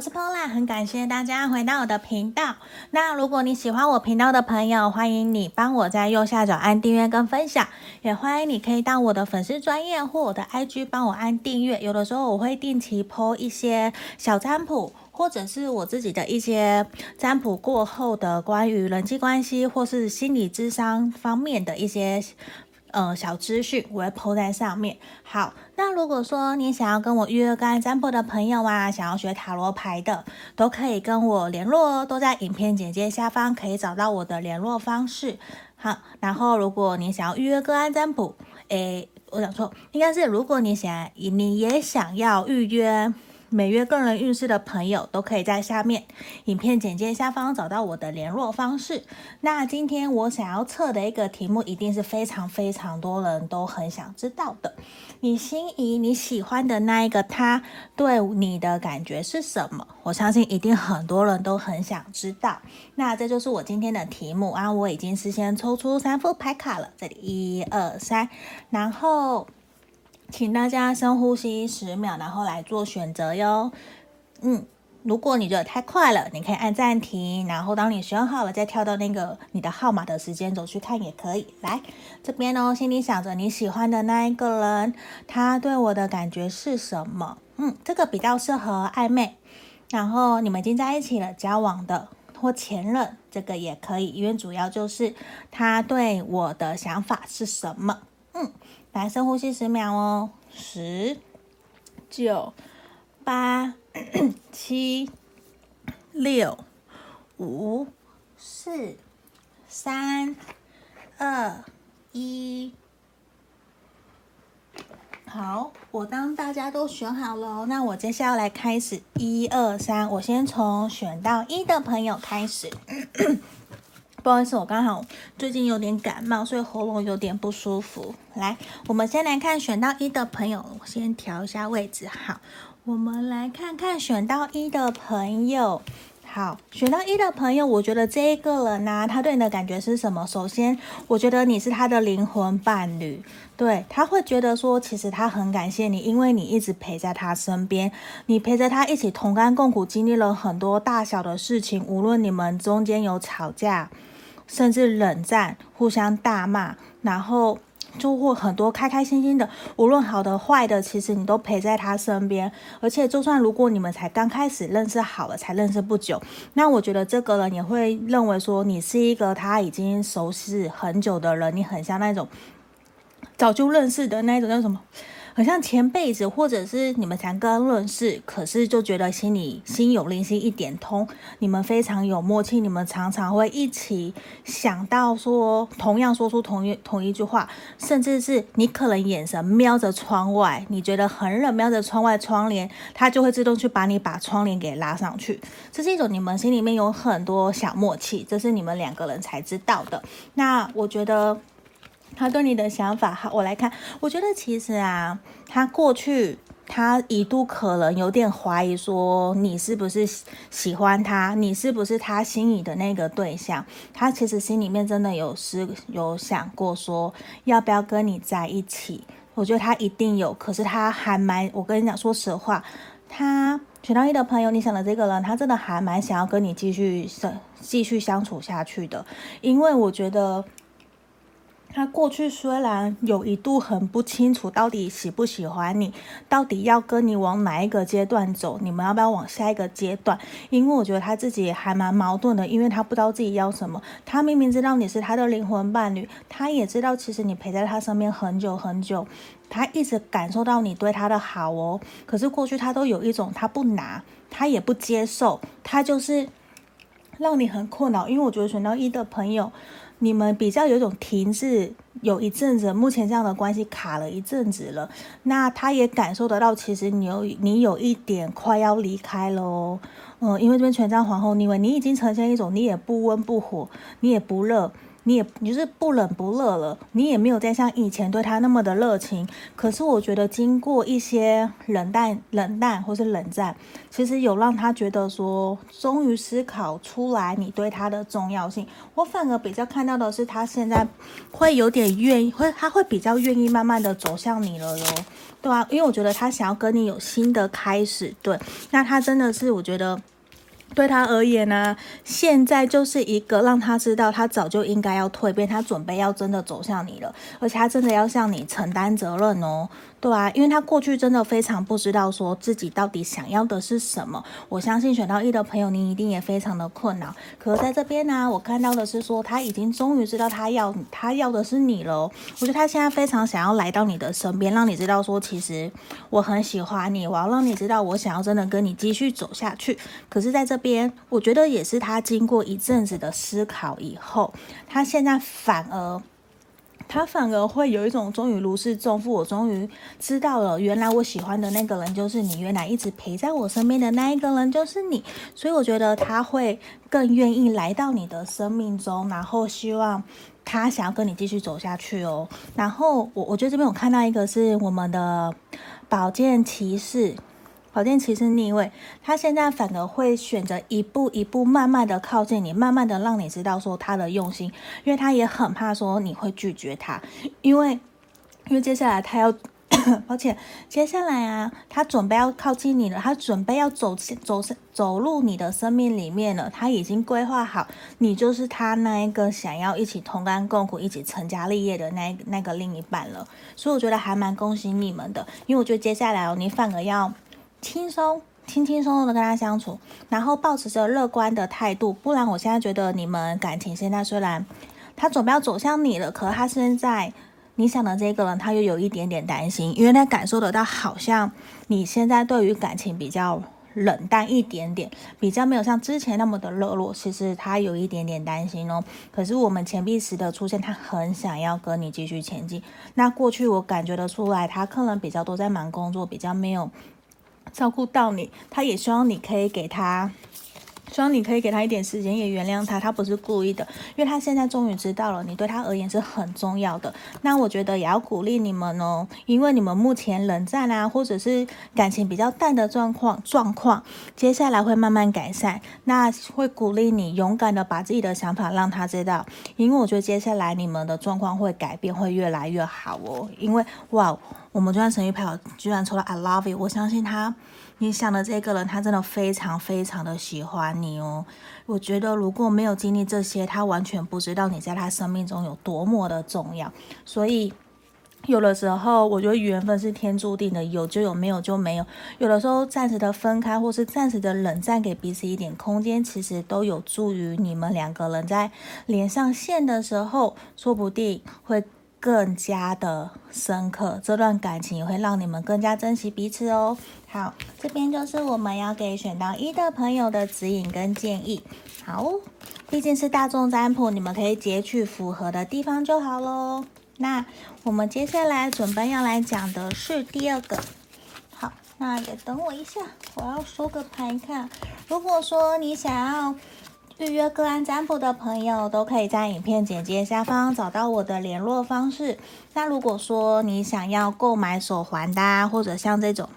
我是 Pola，很感谢大家回到我的频道。那如果你喜欢我频道的朋友，欢迎你帮我在右下角按订阅跟分享，也欢迎你可以到我的粉丝专业或我的 IG 帮我按订阅。有的时候我会定期 po 一些小占卜，或者是我自己的一些占卜过后的关于人际关系或是心理智商方面的一些。呃，小资讯我会 po 在上面。好，那如果说你想要跟我预约个案占卜的朋友啊，想要学塔罗牌的，都可以跟我联络哦，都在影片简介下方可以找到我的联络方式。好，然后如果你想要预约个案占卜，诶，我想说，应该是如果你想，你也想要预约。每月个人运势的朋友都可以在下面影片简介下方找到我的联络方式。那今天我想要测的一个题目，一定是非常非常多人都很想知道的。你心仪你喜欢的那一个他对你的感觉是什么？我相信一定很多人都很想知道。那这就是我今天的题目啊！我已经事先抽出三副牌卡了，这里一二三，然后。请大家深呼吸十秒，然后来做选择哟。嗯，如果你觉得太快了，你可以按暂停，然后当你选好了，再跳到那个你的号码的时间轴去看也可以。来这边哦，心里想着你喜欢的那一个人，他对我的感觉是什么？嗯，这个比较适合暧昧，然后你们已经在一起了，交往的或前任，这个也可以，因为主要就是他对我的想法是什么。嗯。来，深呼吸十秒哦，十、九、八、七、六、五、四、三、二、一。好，我当大家都选好了，那我接下来开始，一二三，我先从选到一的朋友开始。不好意思，我刚好最近有点感冒，所以喉咙有点不舒服。来，我们先来看选到一的朋友，我先调一下位置。好，我们来看看选到一的朋友。好，选到一的朋友，我觉得这一个人呢、他对你的感觉是什么？首先，我觉得你是他的灵魂伴侣，对，他会觉得说，其实他很感谢你，因为你一直陪在他身边，你陪着他一起同甘共苦，经历了很多大小的事情，无论你们中间有吵架。甚至冷战，互相大骂，然后就会很多开开心心的，无论好的坏的，其实你都陪在他身边。而且，就算如果你们才刚开始认识好了，才认识不久，那我觉得这个人也会认为说你是一个他已经熟悉很久的人，你很像那种早就认识的那种叫什么？很像前辈子，或者是你们才刚认识，可是就觉得心里心有灵犀一点通，你们非常有默契，你们常常会一起想到说同样说出同一同一句话，甚至是你可能眼神瞄着窗外，你觉得很冷，瞄着窗外窗帘，它就会自动去把你把窗帘给拉上去。这是一种你们心里面有很多小默契，这是你们两个人才知道的。那我觉得。他对你的想法，好，我来看。我觉得其实啊，他过去他一度可能有点怀疑，说你是不是喜欢他，你是不是他心仪的那个对象。他其实心里面真的有思有想过，说要不要跟你在一起。我觉得他一定有，可是他还蛮……我跟你讲，说实话，他选到一的朋友，你想的这个人，他真的还蛮想要跟你继续生继续相处下去的，因为我觉得。他过去虽然有一度很不清楚到底喜不喜欢你，到底要跟你往哪一个阶段走，你们要不要往下一个阶段？因为我觉得他自己还蛮矛盾的，因为他不知道自己要什么。他明明知道你是他的灵魂伴侣，他也知道其实你陪在他身边很久很久，他一直感受到你对他的好哦。可是过去他都有一种他不拿，他也不接受，他就是让你很困扰。因为我觉得选到一的朋友。你们比较有一种停滞，有一阵子，目前这样的关系卡了一阵子了。那他也感受得到，其实你有你有一点快要离开了哦。嗯，因为这边权杖皇后逆位，你已经呈现一种你也不温不火，你也不热，你也你就是不冷不热了，你也没有再像以前对他那么的热情。可是我觉得经过一些冷淡、冷淡或是冷战，其实有让他觉得说，终于思考出来你对他的重要性。我反而比较看到的是，他现在会有点愿意，会他会比较愿意慢慢的走向你了哟，对啊，因为我觉得他想要跟你有新的开始，对，那他真的是我觉得。对他而言呢、现在就是一个让他知道他早就应该要蜕变，他准备要真的走向你了，而且他真的要向你承担责任哦。对啊，因为他过去真的非常不知道说自己到底想要的是什么。我相信选到一的朋友，你一定也非常的困扰。可是在这边呢、我看到的是说他已经终于知道他要他要的是你了。我觉得他现在非常想要来到你的身边，让你知道说其实我很喜欢你，我要让你知道我想要真的跟你继续走下去。可是在这边，我觉得也是他经过一阵子的思考以后，他现在反而。他反而会有一种终于如释重负，我终于知道了，原来我喜欢的那个人就是你，原来一直陪在我身边的那一个人就是你，所以我觉得他会更愿意来到你的生命中，然后希望他想要跟你继续走下去哦。然后我我觉得这边我看到一个是我们的宝剑骑士。宝剑骑士逆位，他现在反而会选择一步一步慢慢的靠近你，慢慢的让你知道说他的用心，因为他也很怕说你会拒绝他，因为因为接下来他要，抱歉，接下来啊，他准备要靠近你了，他准备要走走走入你的生命里面了，他已经规划好，你就是他那一个想要一起同甘共苦、一起成家立业的那那个另一半了，所以我觉得还蛮恭喜你们的，因为我觉得接下来哦，你反而要。轻松，轻轻松松的跟他相处，然后保持着乐观的态度。不然，我现在觉得你们感情现在虽然他准备要走向你了，可是他现在你想的这个人，他又有一点点担心，因为他感受得到，好像你现在对于感情比较冷淡一点点，比较没有像之前那么的热络。其实他有一点点担心哦。可是我们钱币十的出现，他很想要跟你继续前进。那过去我感觉得出来，他可能比较多在忙工作，比较没有。照顾到你，他也希望你可以给他，希望你可以给他一点时间，也原谅他，他不是故意的，因为他现在终于知道了你对他而言是很重要的。那我觉得也要鼓励你们哦，因为你们目前冷战啊，或者是感情比较淡的状况状况，接下来会慢慢改善。那会鼓励你勇敢的把自己的想法让他知道，因为我觉得接下来你们的状况会改变，会越来越好哦。因为哇。我们这张神諭牌，居然抽了 I love you。我相信他，你想的这个人，他真的非常非常的喜欢你哦。我觉得如果没有经历这些，他完全不知道你在他生命中有多么的重要。所以，有的时候我觉得缘分是天注定的，有就有，没有就没有。有的时候暂时的分开，或是暂时的冷战，给彼此一点空间，其实都有助于你们两个人在连上线的时候，说不定会。更加的深刻，这段感情也会让你们更加珍惜彼此哦。好，这边就是我们要给选到一的朋友的指引跟建议。好，毕竟是大众占卜，你们可以截取符合的地方就好喽。那我们接下来准备要来讲的是第二个。好，那也等我一下，我要收个牌看。如果说你想要。预约个案占卜的朋友都可以在影片简介下方找到我的联络方式。那如果说你想要购买手环的啊，或者像这种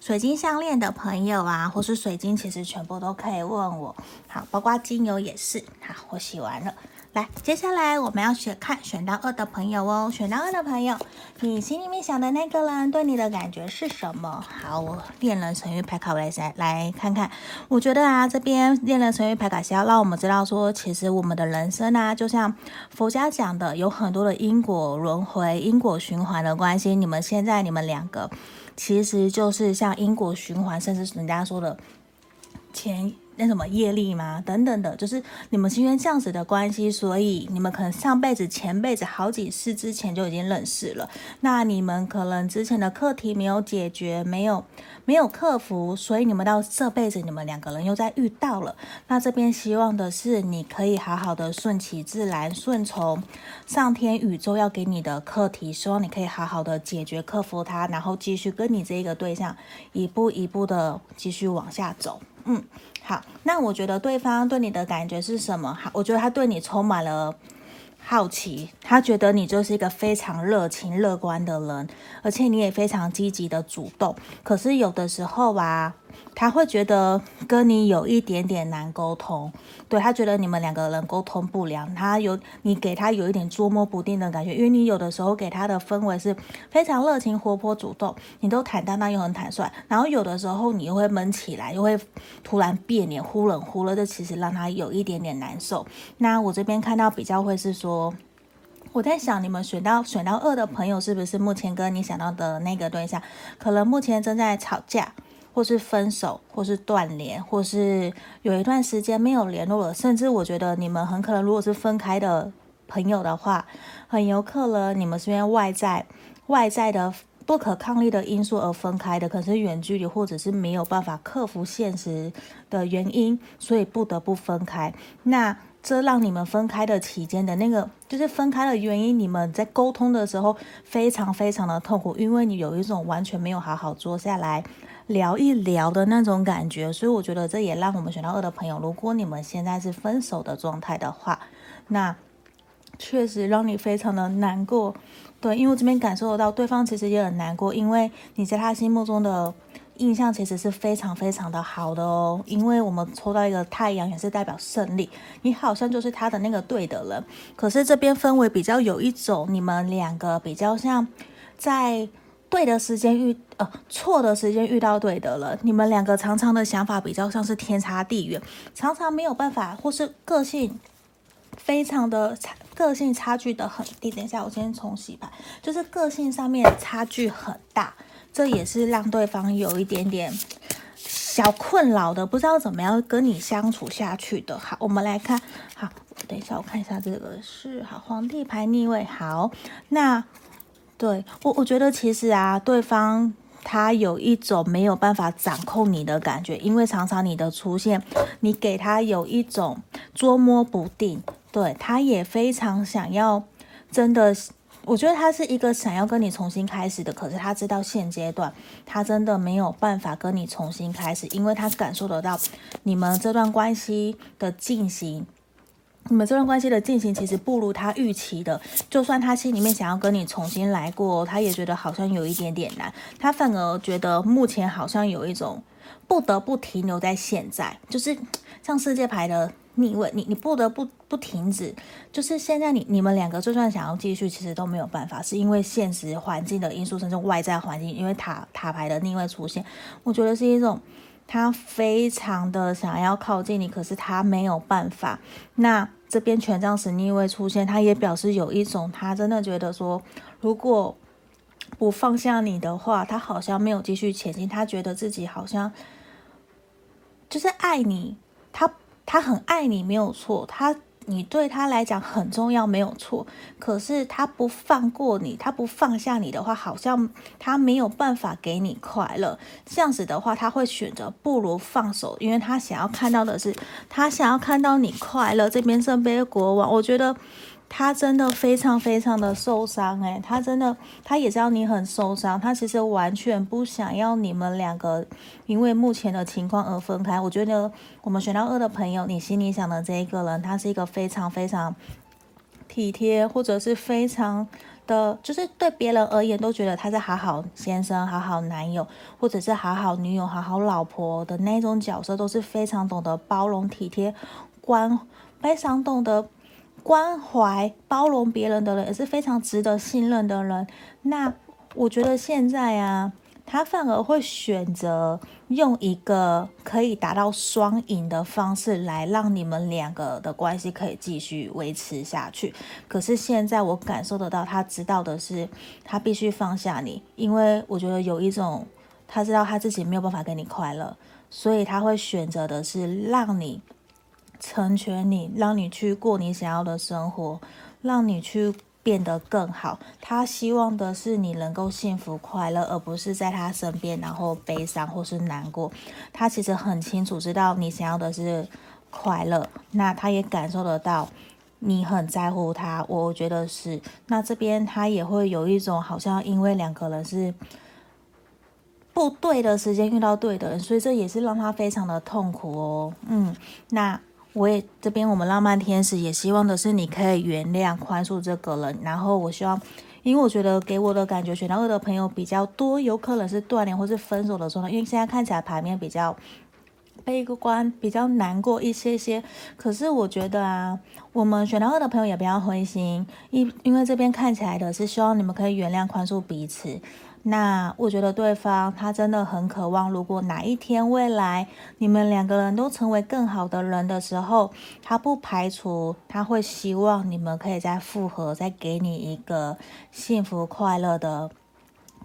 水晶项链的朋友啊，或是水晶，其实全部都可以问我。好，包括精油也是。好，我洗完了。来，接下来我们要选看选到二的朋友哦。选到二的朋友，你心里面想的那个人对你的感觉是什么？好，我恋人神諭牌卡，我来来来看看。我觉得啊，这边恋人神諭牌卡是要让我们知道说，其实我们的人生啊，就像佛家讲的，有很多的因果轮回、因果循环的关系。你们现在你们两个，其实就是像因果循环，甚至人家说的前。那什么业力吗？等等的，就是你们是因为这样子的关系，所以你们可能上辈子、前辈子好几世之前就已经认识了。那你们可能之前的课题没有解决，没有没有克服，所以你们到这辈子，你们两个人又在遇到了。那这边希望的是，你可以好好的顺其自然，顺从上天宇宙要给你的课题，希望你可以好好的解决、克服它，然后继续跟你这个对象一步一步的继续往下走。嗯。好，那我觉得对方对你的感觉是什么？好，我觉得他对你充满了好奇，他觉得你就是一个非常热情、乐观的人，而且你也非常积极的主动。可是有的时候啊，他会觉得跟你有一点点难沟通，对，他觉得你们两个人沟通不良，他有你给他有一点捉摸不定的感觉，因为你有的时候给他的氛围是非常热情、活泼、主动，你都坦荡荡又很坦率，然后有的时候你又会闷起来，又会突然变脸、忽冷忽热，这其实让他有一点点难受。那我这边看到比较会是说。我在想，你们选到选到二的朋友，是不是目前跟你想到的那个对象，可能目前正在吵架，或是分手，或是断联，或是有一段时间没有联络了。甚至我觉得你们很可能，如果是分开的朋友的话，很有可能你们是因为外在外在的不可抗力的因素而分开的，可是远距离或者是没有办法克服现实的原因，所以不得不分开。那。这让你们分开的期间的那个，就是分开的原因，你们在沟通的时候非常非常的痛苦，因为你有一种完全没有好好坐下来聊一聊的那种感觉，所以我觉得这也让我们选到二的朋友，如果你们现在是分手的状态的话，那确实让你非常的难过，对，因为我这边感受得到对方其实也很难过，因为你在他心目中的。印象其实是非常非常的好的哦，因为我们抽到一个太阳，也是代表胜利。你好像就是他的那个对的人，可是这边氛围比较有一种，你们两个比较像在对的时间遇呃错的时间遇到对的了。你们两个常常的想法比较像是天差地远，常常没有办法，或是个性非常的差，个性差距的很低。等一下，我先重洗牌，就是个性上面差距很大。这也是让对方有一点点小困扰的，不知道怎么样跟你相处下去的。好，我们来看，好，等一下我看一下这个是好皇帝牌逆位。好，那对我我觉得其实啊，对方他有一种没有办法掌控你的感觉，因为常常你的出现，你给他有一种捉摸不定，对，他也非常想要真的。我觉得他是一个想要跟你重新开始的，可是他知道现阶段他真的没有办法跟你重新开始，因为他感受得到你们这段关系的进行，你们这段关系的进行其实不如他预期的。就算他心里面想要跟你重新来过，他也觉得好像有一点点难，他反而觉得目前好像有一种不得不停留在现在，就是像世界牌的。逆位，你你不得不不停止，就是现在你你们两个就算想要继续，其实都没有办法，是因为现实环境的因素，甚至外在环境，因为塔塔牌的逆位出现，我觉得是一种他非常的想要靠近你，可是他没有办法。那这边权杖十逆位出现，他也表示有一种他真的觉得说，如果不放下你的话，他好像没有继续前进，他觉得自己好像就是爱你，他。他很爱你，没有错。他，你对他来讲很重要，没有错。可是他不放过你，他不放下你的话，好像他没有办法给你快乐。这样子的话，他会选择不如放手，因为他想要看到的是，他想要看到你快乐。这边圣杯国王，我觉得。他真的非常非常的受伤，诶，他真的，他也知道你很受伤，他其实完全不想要你们两个因为目前的情况而分开。我觉得我们选到二的朋友，你心里想的这一个人，他是一个非常非常体贴，或者是非常的，就是对别人而言都觉得他是好好先生、好好男友，或者是好好女友、好好老婆的那种角色，都是非常懂得包容、体贴、关，非常懂得。关怀、包容别人的人也是非常值得信任的人。那我觉得现在啊，他反而会选择用一个可以达到双赢的方式来让你们两个的关系可以继续维持下去。可是现在我感受得到，他知道的是，他必须放下你，因为我觉得有一种他知道他自己没有办法给你快乐，所以他会选择的是让你。成全你，让你去过你想要的生活，让你去变得更好。他希望的是你能够幸福快乐，而不是在他身边然后悲伤或是难过。他其实很清楚知道你想要的是快乐，那他也感受得到你很在乎他。我觉得是，那这边他也会有一种好像因为两个人是不对的时间遇到对的人，所以这也是让他非常的痛苦哦。嗯，那。我也这边我们浪漫天使也希望的是你可以原谅、宽恕这个人。然后我希望，因为我觉得给我的感觉，选到二的朋友比较多，有可能是断联或是分手的状态。因为现在看起来牌面比较悲观，比较难过一些些。可是我觉得啊，我们选到二的朋友也不要灰心，因因为这边看起来的是希望你们可以原谅、宽恕彼此。那我觉得对方他真的很渴望，如果哪一天未来你们两个人都成为更好的人的时候，他不排除他会希望你们可以再复合，再给你一个幸福快乐的。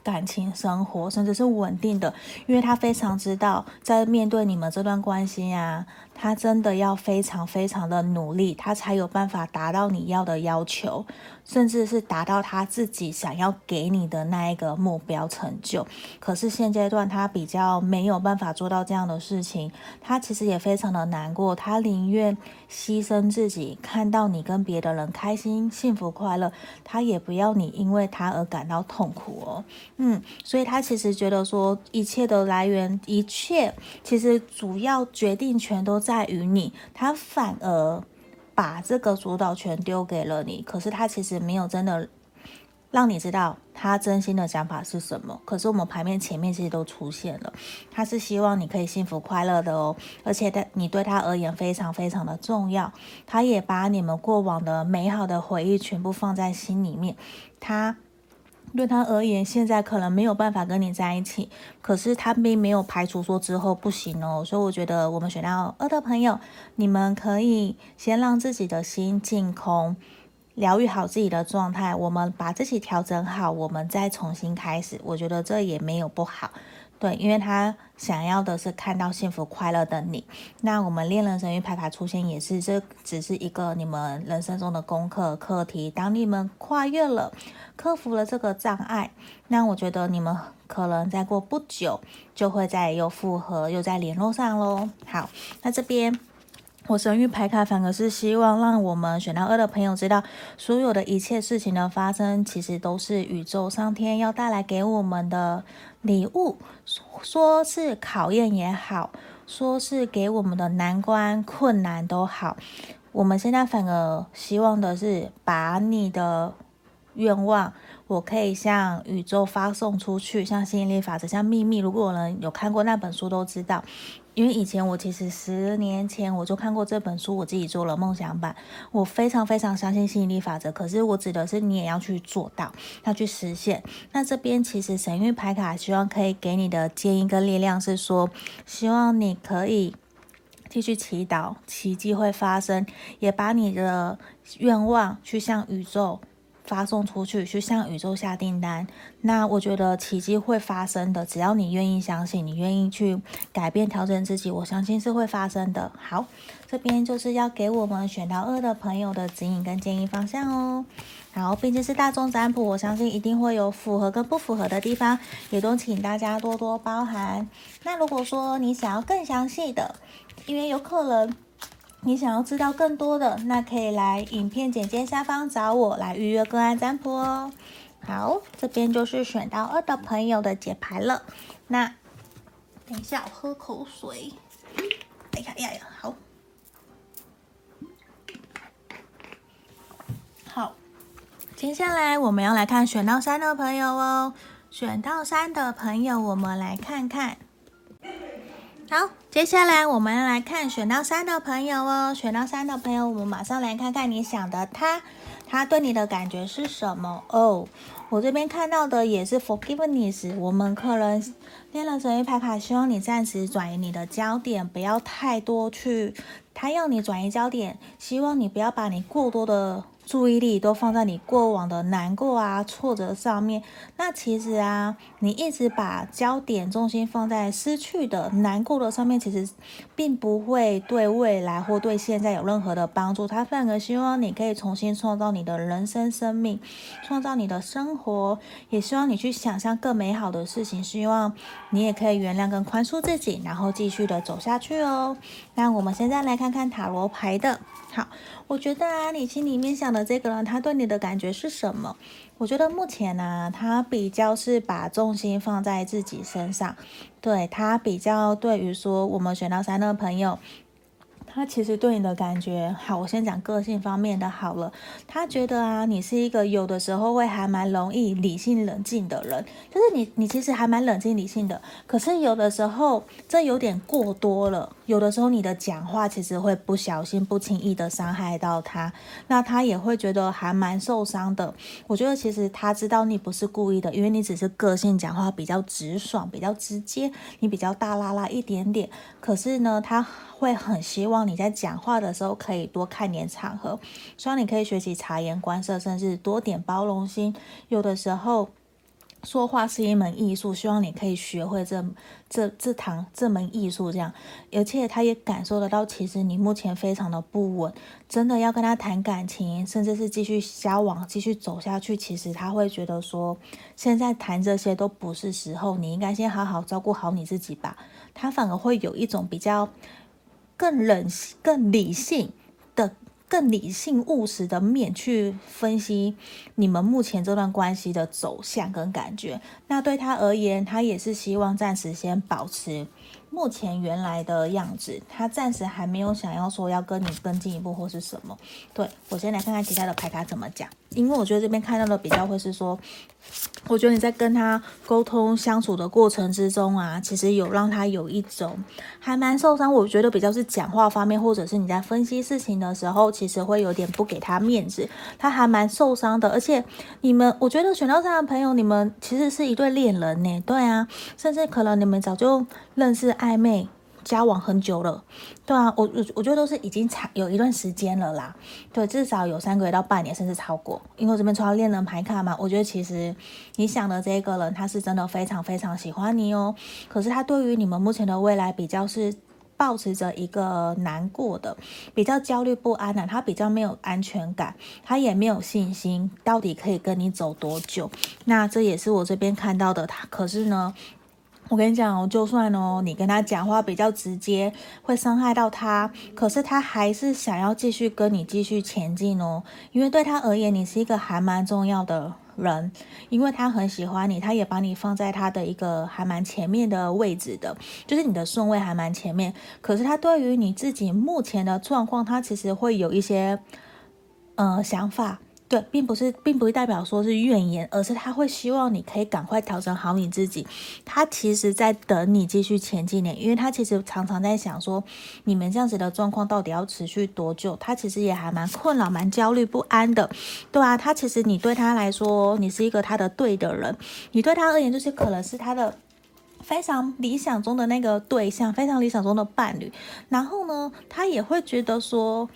感情生活，甚至是稳定的，因为他非常知道，在面对你们这段关系呀，他真的要非常非常的努力，他才有办法达到你要的要求，甚至是达到他自己想要给你的那一个目标成就。可是现阶段他比较没有办法做到这样的事情，他其实也非常的难过，他宁愿牺牲自己，看到你跟别的人开心、幸福、快乐，他也不要你因为他而感到痛苦哦。嗯，所以他其实觉得说，一切的来源，一切其实主要决定权都在于你，他反而把这个主导权丢给了你。可是他其实没有真的让你知道他真心的想法是什么。可是我们牌面前面其实都出现了，他是希望你可以幸福快乐的哦，而且他你对他而言非常非常的重要，他也把你们过往的美好的回忆全部放在心里面，他。对他而言，现在可能没有办法跟你在一起，可是他并没有排除说之后不行哦。所以我觉得我们选到二的朋友，你们可以先让自己的心净空，疗愈好自己的状态。我们把自己调整好，我们再重新开始。我觉得这也没有不好。对，因为他想要的是看到幸福快乐的你。那我们恋人神諭牌卡出现也是，这只是一个你们人生中的功课课题。当你们跨越了、克服了这个障碍，那我觉得你们可能再过不久就会再又复合，又再联络上喽。好，那这边。我神諭牌卡反而是希望让我们选到二的朋友知道，所有的一切事情的发生，其实都是宇宙上天要带来给我们的礼物，说是考验也好，说是给我们的难关困难都好，我们现在反而希望的是把你的愿望，我可以向宇宙发送出去，像吸引力法则，像秘密。如果有人有看过那本书，都知道。因为以前我其实十年前我就看过这本书，我自己做了梦想版。我非常非常相信吸引力法则，可是我指的是你也要去做到，要去实现。那这边其实神諭牌卡希望可以给你的建议跟力量是说，希望你可以继续祈祷，奇迹会发生，也把你的愿望去向宇宙。发送出去，去向宇宙下订单。那我觉得奇迹会发生的，只要你愿意相信，你愿意去改变、调整自己，我相信是会发生的。好，这边就是要给我们选到二的朋友的指引跟建议方向哦。然后毕竟是大众占卜，我相信一定会有符合跟不符合的地方，也都请大家多多包涵。那如果说你想要更详细的，因为有可能。你想要知道更多的，那可以来影片简介下方找我来预约个案占卜哦。好，这边就是选到二的朋友的解牌了。那等一下，我喝口水。哎呀呀呀，好。好，接下来我们要来看选到三的朋友哦。选到三的朋友，我们来看看。好，接下来我们要来看选到三的朋友哦。选到三的朋友，我们马上来看看你想的他，他对你的感觉是什么哦？我这边看到的也是 forgiveness。我们可能恋人神諭牌卡，希望你暂时转移你的焦点，不要太多去。他要你转移焦点，希望你不要把你过多的。注意力都放在你过往的难过啊、挫折上面，那其实啊，你一直把焦点重心放在失去的难过的上面，其实并不会对未来或对现在有任何的帮助。他反而希望你可以重新创造你的人生生命，创造你的生活，也希望你去想象更美好的事情。希望你也可以原谅跟宽恕自己，然后继续的走下去哦。那我们现在来看看塔罗牌的，好。我觉得啊，你心里面想的这个人，他对你的感觉是什么？我觉得目前呢、他比较是把重心放在自己身上，对，他比较对于说我们选到三的朋友，他其实对你的感觉，好，我先讲个性方面的好了。他觉得啊，你是一个有的时候会还蛮容易理性冷静的人，就是你，你其实还蛮冷静理性的，可是有的时候这有点过多了。有的时候你的讲话其实会不小心、不轻易的伤害到他，那他也会觉得还蛮受伤的。我觉得其实他知道你不是故意的，因为你只是个性讲话比较直爽、比较直接，你比较大啦啦一点点。可是呢，他会很希望你在讲话的时候可以多看点场合，希望你可以学习察言观色，甚至多点包容心。有的时候。说话是一门艺术，希望你可以学会这这这堂这门艺术，这样，而且他也感受得到，其实你目前非常的不稳，真的要跟他谈感情，甚至是继续交往，继续走下去，其实他会觉得说，现在谈这些都不是时候，你应该先好好照顾好你自己吧。他反而会有一种比较更冷、更理性的。更理性务实的面去分析你们目前这段关系的走向跟感觉。那对他而言，他也是希望暂时先保持目前原来的样子。他暂时还没有想要说要跟你更进一步或是什么。对，我先来看看其他的牌卡怎么讲，因为我觉得这边看到的比较会是说。我觉得你在跟他沟通相处的过程之中啊，其实有让他有一种还蛮受伤。我觉得比较是讲话方面，或者是你在分析事情的时候，其实会有点不给他面子，他还蛮受伤的。而且你们，我觉得选到三的朋友，你们其实是一对恋人呢。对啊，甚至可能你们早就认识暧昧。交往很久了，对啊，我我我觉得都是已经长有一段时间了啦，对，至少有三个月到半年，甚至超过。因为我这边抽到恋人牌卡嘛，我觉得其实你想的这个人，他是真的非常非常喜欢你哦。可是他对于你们目前的未来比较是保持着一个难过的，比较焦虑不安的，他比较没有安全感，他也没有信心，到底可以跟你走多久？那这也是我这边看到的他，可是呢。我跟你讲哦，就算哦，你跟他讲话比较直接，会伤害到他，可是他还是想要继续跟你继续前进哦，因为对他而言，你是一个还蛮重要的人，因为他很喜欢你，他也把你放在他的一个还蛮前面的位置的，就是你的顺位还蛮前面。可是他对于你自己目前的状况，他其实会有一些呃想法。对，并不是，并不代表说是怨言，而是他会希望你可以赶快调整好你自己。他其实在等你继续前进呢，因为他其实常常在想说，你们这样子的状况到底要持续多久？他其实也还蛮困扰、蛮焦虑不安的。对啊，他其实你对他来说，你是一个他的对的人，你对他而言就是可能是他的非常理想中的那个对象，非常理想中的伴侣。然后呢，他也会觉得说，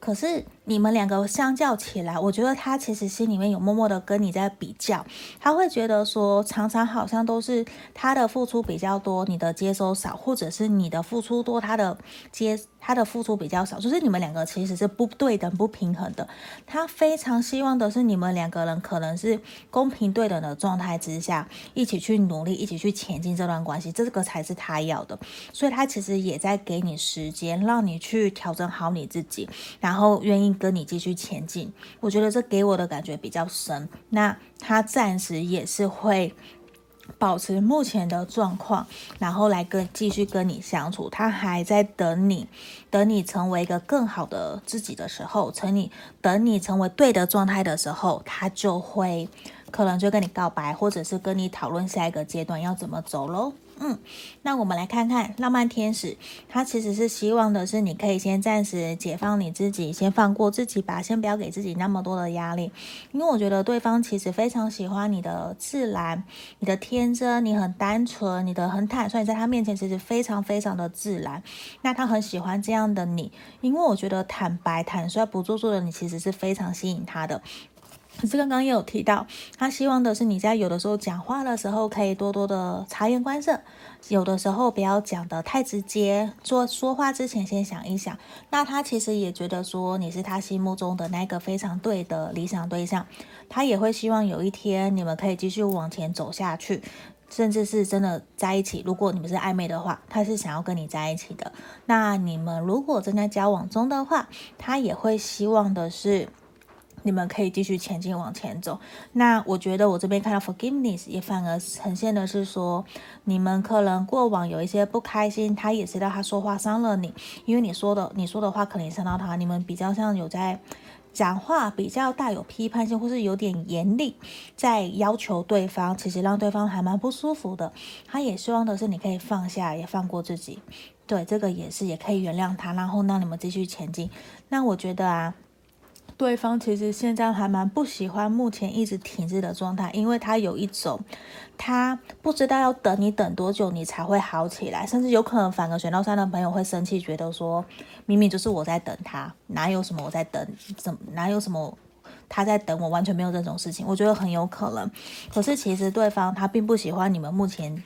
可是。你们两个相较起来，我觉得他其实心里面有默默的跟你在比较，他会觉得说，常常好像都是他的付出比较多，你的接收少，或者是你的付出多，他的接他的付出比较少，就是你们两个其实是不对等、不平衡的。他非常希望的是你们两个人可能是公平对等的状态之下，一起去努力，一起去前进这段关系，这个才是他要的。所以他其实也在给你时间，让你去调整好你自己，然后愿意。跟你继续前进，我觉得这给我的感觉比较深。那他暂时也是会保持目前的状况，然后来跟继续跟你相处。他还在等你，等你成为一个更好的自己的时候，等你等你成为对的状态的时候，他就会可能就跟你告白，或者是跟你讨论下一个阶段要怎么走喽。嗯，那我们来看看浪漫天使，他其实是希望的是你可以先暂时解放你自己，先放过自己吧，先不要给自己那么多的压力。因为我觉得对方其实非常喜欢你的自然、你的天真、你很单纯、你的很坦率，在他面前其实非常非常的自然。那他很喜欢这样的你，因为我觉得坦白、坦率、不做作的你其实是非常吸引他的。可是刚刚也有提到，他希望的是你在有的时候讲话的时候，可以多多的察言观色，有的时候不要讲得太直接，做说话之前先想一想。那他其实也觉得说你是他心目中的那个非常对的理想对象，他也会希望有一天你们可以继续往前走下去，甚至是真的在一起。如果你们是暧昧的话，他是想要跟你在一起的。那你们如果正在交往中的话，他也会希望的是。你们可以继续前进往前走。那我觉得我这边看到 forgiveness 也反而呈现的是说，你们可能过往有一些不开心，他也知道他说话伤了你，因为你说的你说的话可能伤到他，你们比较像有在讲话比较带有批判性，或是有点严厉，在要求对方，其实让对方还蛮不舒服的。他也希望的是你可以放下，也放过自己。对，这个也是，也可以原谅他，然后让你们继续前进。那我觉得啊，对方其实现在还蛮不喜欢目前一直停滞的状态，因为他有一种，他不知道要等你等多久，你才会好起来，甚至有可能反而选到三的朋友会生气，觉得说明明就是我在等他，哪有什么我在等，怎哪有什么他在等我，完全没有这种事情，我觉得很有可能。可是其实对方他并不喜欢你们目前。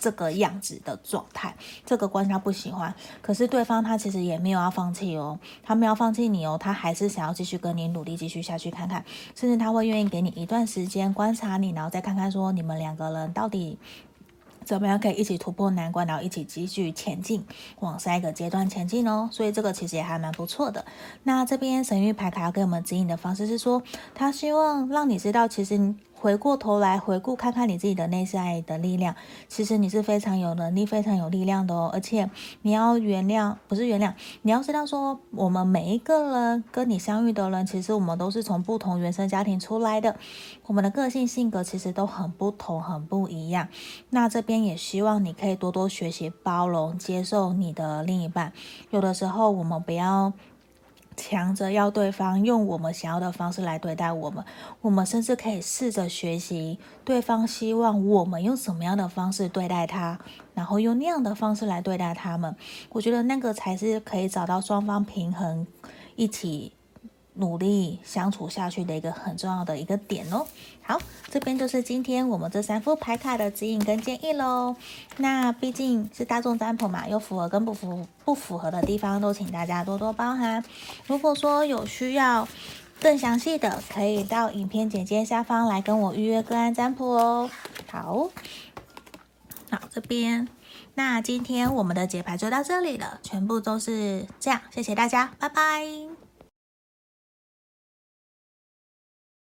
这个样子的状态，这个关系他不喜欢，可是对方他其实也没有要放弃哦，他没有放弃你哦，他还是想要继续跟你努力，继续下去看看，甚至他会愿意给你一段时间观察你，然后再看看说你们两个人到底怎么样可以一起突破难关，然后一起继续前进，往下一个阶段前进哦。所以这个其实也还蛮不错的。那这边神域牌卡要给我们指引的方式是说，他希望让你知道，其实。回过头来回顾看看你自己的内在的力量，其实你是非常有能力、非常有力量的哦。而且你要原谅，不是原谅，你要知道说，我们每一个人跟你相遇的人，其实我们都是从不同原生家庭出来的，我们的个性性格其实都很不同、很不一样。那这边也希望你可以多多学习包容、接受你的另一半。有的时候我们不要。强着要对方用我们想要的方式来对待我们，我们甚至可以试着学习对方希望我们用什么样的方式对待他，然后用那样的方式来对待他们。我觉得那个才是可以找到双方平衡，一起。努力相处下去的一个很重要的一个点哦。好，这边就是今天我们这三副牌卡的指引跟建议喽。那毕竟是大众占卜嘛，有符合跟不符不符合的地方，都请大家多多包涵。如果说有需要更详细的，可以到影片简介下方来跟我预约个案占卜哦。好，好这边，那今天我们的解牌就到这里了，全部都是这样，谢谢大家，拜拜。